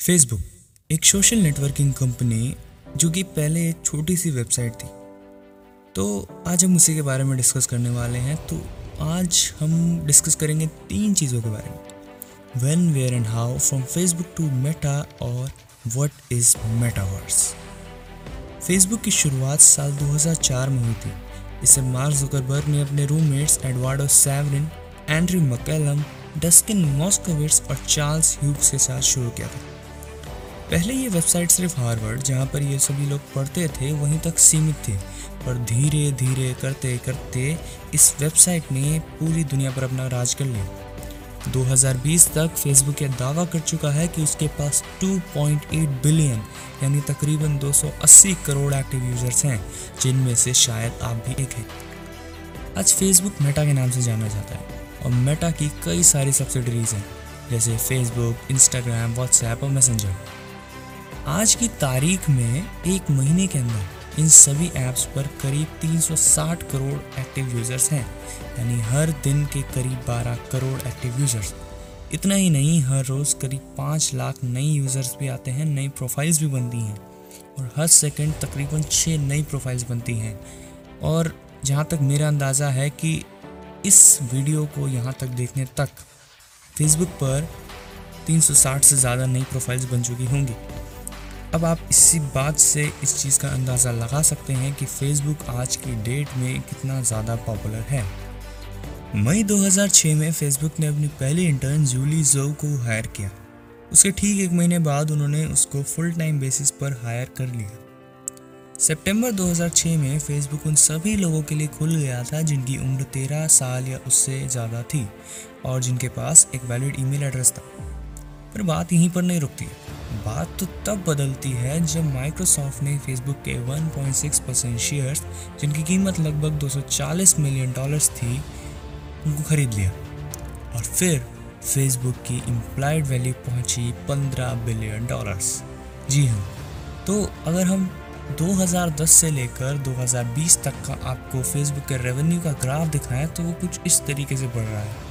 Facebook एक social networking company जो कि पहले एक छोटी सी वेबसाइट थी। तो आज हम उसी के बारे में डिस्कस करने वाले हैं। तो आज हम डिस्कस करेंगे तीन चीज़ों के बारे में। When where and how from Facebook to Meta और व्हाट इज़ मेटावर्स फेसबुक की शुरुआत साल 2004 में हुई थी। इसे मार्क जुकरबर्ग ने अपने roommates Eduardo Saverin Andrew McCollum Dustin Moskovitz और चार्ल्स ह्यूब्स के साथ शुरू किया था। पहले ये वेबसाइट सिर्फ़ हार्वर्ड जहाँ पर ये सभी लोग पढ़ते थे, वहीं तक सीमित थी। पर धीरे धीरे, करते करते इस वेबसाइट ने पूरी दुनिया पर अपना राज कर लिया। 2020 तक फेसबुक यह दावा कर चुका है कि उसके पास 2.8 बिलियन यानी तकरीबन 280 करोड़ एक्टिव यूज़र्स हैं, जिनमें से शायद आप भी एक हैं। आज फेसबुक मेटा के नाम से जाना जाता है, और मेटा की कई सारी सब्सिडरीज हैं, जैसे फेसबुक इंस्टाग्राम व्हाट्सएप और मैसेंजर आज की तारीख में एक महीने के अंदर इन सभी ऐप्स पर करीब 360 करोड़ एक्टिव यूज़र्स हैं। यानी हर दिन के करीब 12 करोड़ एक्टिव यूज़र्स इतना ही नहीं, हर रोज़ करीब पाँच लाख नई यूज़र्स भी आते हैं, नई प्रोफाइल्स भी बनती हैं। और हर सेकंड तकरीबन छः नई प्रोफाइल्स बनती हैं। और जहाँ तक मेरा अंदाज़ा है कि इस वीडियो को यहाँ तक देखने तक फेसबुक पर 360 से ज़्यादा नई प्रोफाइल्स बन चुकी होंगी। अब आप इसी बात से इस चीज़ का अंदाज़ा लगा सकते हैं कि फेसबुक आज की डेट में कितना ज़्यादा पॉपुलर है। मई 2006 में फेसबुक ने अपनी पहली इंटर्न जूली जो को हायर किया। उसके ठीक एक महीने बाद उन्होंने उसको फुल टाइम बेसिस पर हायर कर लिया। सितंबर 2006 में फेसबुक उन सभी लोगों के लिए खुल गया था जिनकी उम्र 13 साल या उससे ज़्यादा थी और जिनके पास एक वैलिड ईमेल एड्रेस था। पर बात यहीं पर नहीं रुकती। बात तो तब बदलती है जब माइक्रोसॉफ्ट ने फेसबुक के 1.6 परसेंट शेयर्स जिनकी कीमत लगभग 240 मिलियन डॉलर्स थी, उनको खरीद लिया। और फिर फेसबुक की इम्प्लाइड वैल्यू पहुँची 15 बिलियन डॉलर्स जी हाँ तो अगर हम 2010 से लेकर 2020 तक का आपको फेसबुक के रेवेन्यू का ग्राफ दिखाएँ तो वो कुछ इस तरीके से बढ़ रहा है।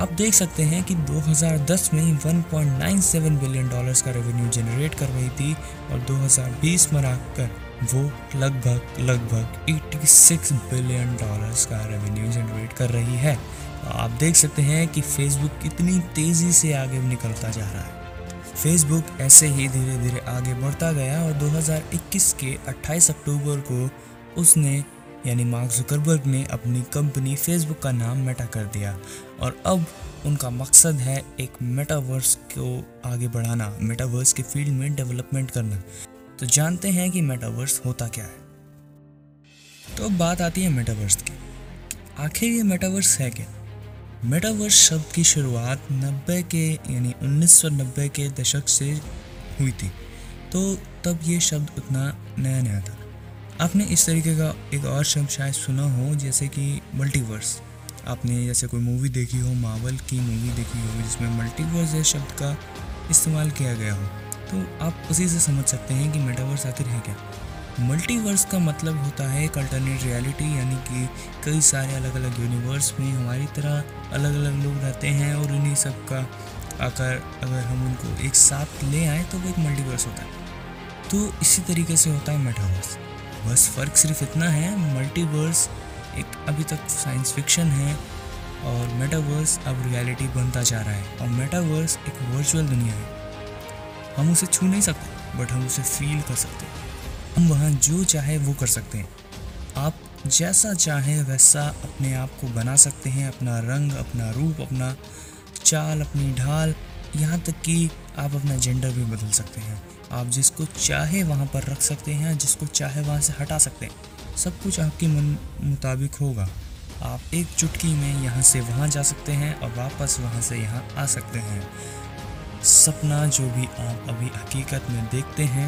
आप देख सकते हैं कि 2010 में 1.97 बिलियन डॉलर्स का रेवेन्यू जनरेट कर रही थी और 2020 में आकर वो लगभग लगभग 86 बिलियन डॉलर्स का रेवेन्यू जनरेट कर रही है। तो आप देख सकते हैं कि फेसबुक कितनी तेज़ी से आगे निकलता जा रहा है। फेसबुक ऐसे ही धीरे धीरे आगे बढ़ता गया और 2021 के 28 अक्टूबर को उसने, यानी मार्क जुकरबर्ग ने अपनी कंपनी फेसबुक का नाम मेटा कर दिया। और अब उनका मकसद है एक मेटावर्स को आगे बढ़ाना मेटावर्स के फ़ील्ड में डेवलपमेंट करना। तो जानते हैं कि मेटावर्स होता क्या है। तो अब बात आती है मेटावर्स की। आखिर ये मेटावर्स है क्या? मेटावर्स शब्द की शुरुआत 90 के, यानी 1990 के दशक से हुई थी। तो तब ये शब्द उतना नया नया था। आपने इस तरीके का एक और शब्द शायद सुना हो, जैसे कि मल्टीवर्स आपने जैसे कोई मूवी देखी हो मावल की मूवी देखी हो, जिसमें मल्टीवर्स शब्द का इस्तेमाल किया गया हो तो आप उसी से समझ सकते हैं कि मेटावर्स आखिर है क्या। मल्टीवर्स का मतलब होता है एक अल्टरनेट रियलिटी यानी कि कई सारे अलग अलग यूनिवर्स में हमारी तरह अलग अलग लोग रहते हैं और उन्हीं सब का आकर अगर हम उनको एक साथ ले आए तो वो एक मल्टीवर्स होता है। तो इसी तरीके से होता है मेटावर्स बस फ़र्क सिर्फ़ इतना है मल्टीवर्स एक अभी तक साइंस फिक्शन है और मेटावर्स अब रियलिटी बनता जा रहा है और मेटावर्स एक वर्चुअल दुनिया है। हम उसे छू नहीं सकते बट हम उसे फील कर सकते हैं। हम वहाँ जो चाहे वो कर सकते हैं। आप जैसा चाहें वैसा अपने आप को बना सकते हैं, अपना रंग, अपना रूप, अपना चाल, अपनी ढाल, यहाँ तक कि आप अपना जेंडर भी बदल सकते हैं। आप जिसको चाहे वहाँ पर रख सकते हैं, जिसको चाहे वहाँ से हटा सकते हैं। सब कुछ आपके मन मुताबिक होगा। आप एक चुटकी में यहाँ से वहाँ जा सकते हैं और वापस वहाँ से यहाँ आ सकते हैं। सपना जो भी आप अभी हकीकत में देखते हैं,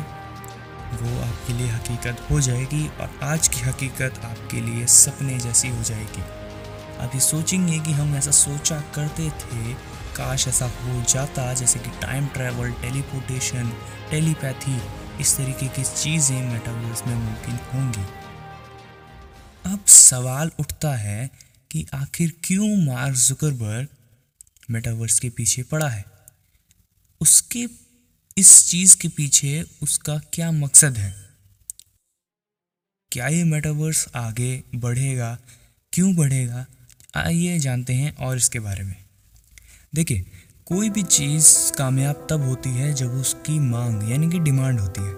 वो आपके लिए हकीकत हो जाएगी और आज की हकीकत आपके लिए सपने जैसी हो जाएगी। आप ये सोचेंगे कि हम ऐसा सोचा करते थे, काश ऐसा हो जाता जैसे कि टाइम ट्रैवल टेलीपोर्टेशन टेलीपैथी इस तरीके की चीज़ें मेटावर्स में मुमकिन होंगी। अब सवाल उठता है कि आखिर क्यों मार्क जुकरबर्ग मेटावर्स के पीछे पड़ा है? उसके, इस चीज़ के पीछे उसका क्या मकसद है? क्या ये मेटावर्स आगे बढ़ेगा? क्यों बढ़ेगा? आइए जानते हैं और इसके बारे में। देखिए, कोई भी चीज़ कामयाब तब होती है जब उसकी मांग, यानी कि डिमांड होती है।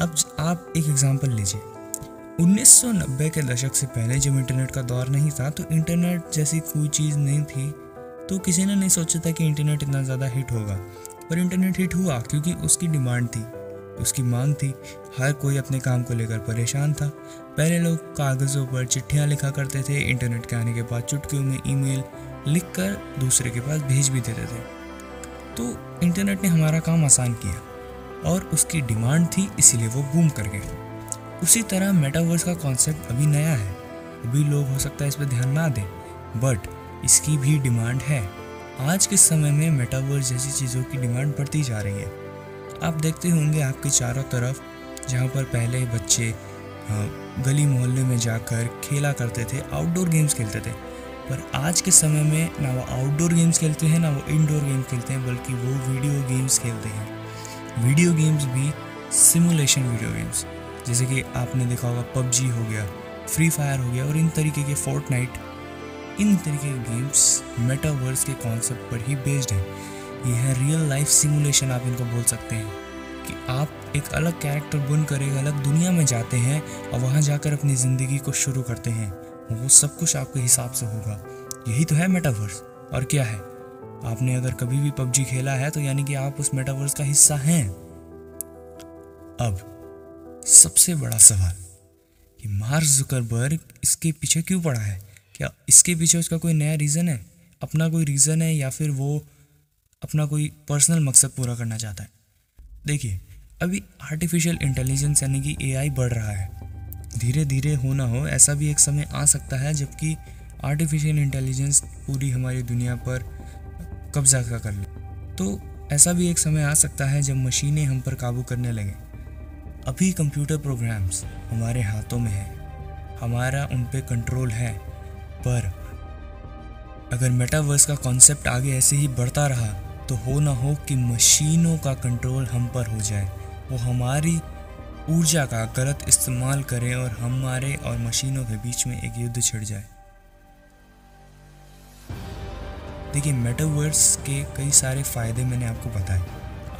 अब आप एक एग्जांपल लीजिए। 1990 के दशक से पहले जब इंटरनेट का दौर नहीं था तो इंटरनेट जैसी कोई चीज़ नहीं थी तो किसी ने नहीं सोचा था कि इंटरनेट इतना ज़्यादा हिट होगा। पर इंटरनेट हिट हुआ क्योंकि उसकी डिमांड थी, उसकी मांग थी। हर कोई अपने काम को लेकर परेशान था। पहले लोग कागज़ों पर चिट्ठियाँ लिखा करते थे, इंटरनेट के आने के बाद चुटकियों में ईमेल लिखकर दूसरे के पास भेज भी देते थे। तो इंटरनेट ने हमारा काम आसान किया और उसकी डिमांड थी, इसीलिए वो बूम कर गए। उसी तरह मेटावर्स का कॉन्सेप्ट अभी नया है। अभी लोग हो सकता है इस पर ध्यान ना दें बट इसकी भी डिमांड है। आज के समय में मेटावर्स जैसी चीज़ों की डिमांड बढ़ती जा रही है। आप देखते होंगे आपके चारों तरफ़, जहाँ पर पहले बच्चे गली मोहल्ले में जाकर खेला करते थे आउटडोर गेम्स खेलते थे। पर आज के समय में ना वो आउटडोर गेम्स खेलते हैं, ना वो इंडोर गेम खेलते हैं, बल्कि वो वीडियो गेम्स खेलते हैं। वीडियो गेम्स भी सिमुलेशन वीडियो गेम्स जैसे कि आपने देखा होगा, पबजी हो गया फ्री फायर हो गया और इन तरीके के फोर्ट इन तरीके के गेम्स मेटावर्स के कॉन्सेप्ट पर ही बेस्ड हैं। ये है रियल लाइफ सिमुलेशन आप इनको बोल सकते हैं कि आप एक अलग कैरेक्टर बन कर एक अलग दुनिया में जाते हैं और वहाँ जाकर अपनी ज़िंदगी को शुरू करते हैं। वो सब कुछ आपके हिसाब से होगा। यही तो है मेटावर्स और क्या है? आपने अगर कभी भी पबजी खेला है तो यानी कि आप उस मेटावर्स का हिस्सा हैं। अब सबसे बड़ा सवाल कि मार्क जुकरबर्ग इसके पीछे क्यों पड़ा है? क्या इसके पीछे उसका कोई नया रीज़न है? अपना कोई रीज़न है या फिर वो अपना कोई पर्सनल मकसद पूरा करना चाहता है? देखिए, अभी आर्टिफिशियल इंटेलिजेंस यानी कि एआई बढ़ रहा है। धीरे धीरे हो ना हो, ऐसा भी एक समय आ सकता है जबकि आर्टिफिशियल इंटेलिजेंस पूरी हमारी दुनिया पर कब्जा कर ले। तो ऐसा भी एक समय आ सकता है जब मशीनें हम पर काबू करने लगें। अभी कंप्यूटर प्रोग्राम्स हमारे हाथों में हैं। हमारा उन पर कंट्रोल है। पर अगर मेटावर्स का कॉन्सेप्ट आगे ऐसे ही बढ़ता रहा तो हो ना हो कि मशीनों का कंट्रोल हम पर हो जाए। वो हमारी ऊर्जा का गलत इस्तेमाल करें और हमारे और मशीनों के बीच में एक युद्ध छिड़ जाए। देखिए, मेटावर्स के कई सारे फ़ायदे मैंने आपको बताए।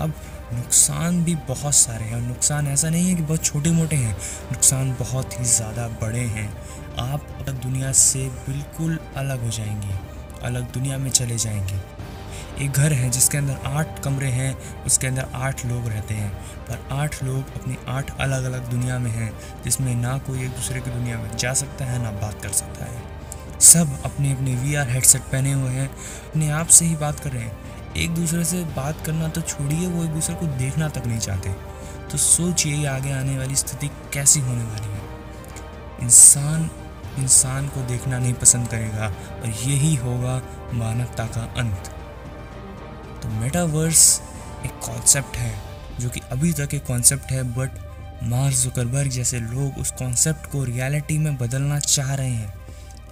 अब नुकसान भी बहुत सारे हैं और नुकसान ऐसा नहीं है कि बहुत छोटे मोटे हैं। नुकसान बहुत ही ज़्यादा बड़े हैं। आप अलग दुनिया से बिल्कुल अलग हो जाएँगे। अलग दुनिया में चले जाएँगे। एक घर है जिसके अंदर आठ कमरे हैं, उसके अंदर आठ लोग रहते हैं। पर आठ लोग अपनी आठ अलग अलग दुनिया में हैं, जिसमें ना कोई एक दूसरे की दुनिया में जा सकता है, ना बात कर सकता है। सब अपने अपने वी आर हेडसेट पहने हुए हैं, अपने आप से ही बात कर रहे हैं। एक दूसरे से बात करना तो छोड़िए, वो एक दूसरे को देखना तक नहीं चाहते। तो सोचिए आगे आने वाली स्थिति कैसी होने वाली है। इंसान इंसान को देखना नहीं पसंद करेगा और यही होगा मानवता का अंत। तो मेटावर्स एक कॉन्सेप्ट है, जो कि अभी तक एक कॉन्सेप्ट है बट मार्क जुकरबर्ग जैसे लोग उस कॉन्सेप्ट को रियलिटी में बदलना चाह रहे हैं।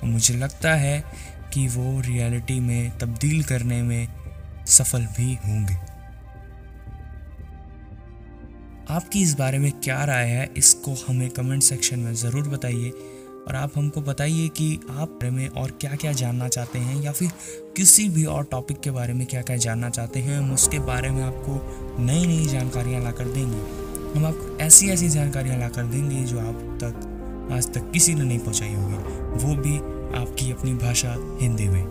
और मुझे लगता है कि वो रियलिटी में तब्दील करने में सफल भी होंगे। आपकी इस बारे में क्या राय है, इसको हमें कमेंट सेक्शन में ज़रूर बताइए और आप हमको बताइए कि आप बारे में और क्या क्या जानना चाहते हैं या फिर किसी भी और टॉपिक के बारे में क्या क्या जानना चाहते हैं, हम उसके बारे में आपको नई नई जानकारियाँ ला कर देंगे। हम आपको ऐसी ऐसी जानकारियाँ ला कर देंगे जो आप तक, आज तक किसी ने नहीं पहुँचाई होगी। वो भी आपकी अपनी भाषा हिंदी में।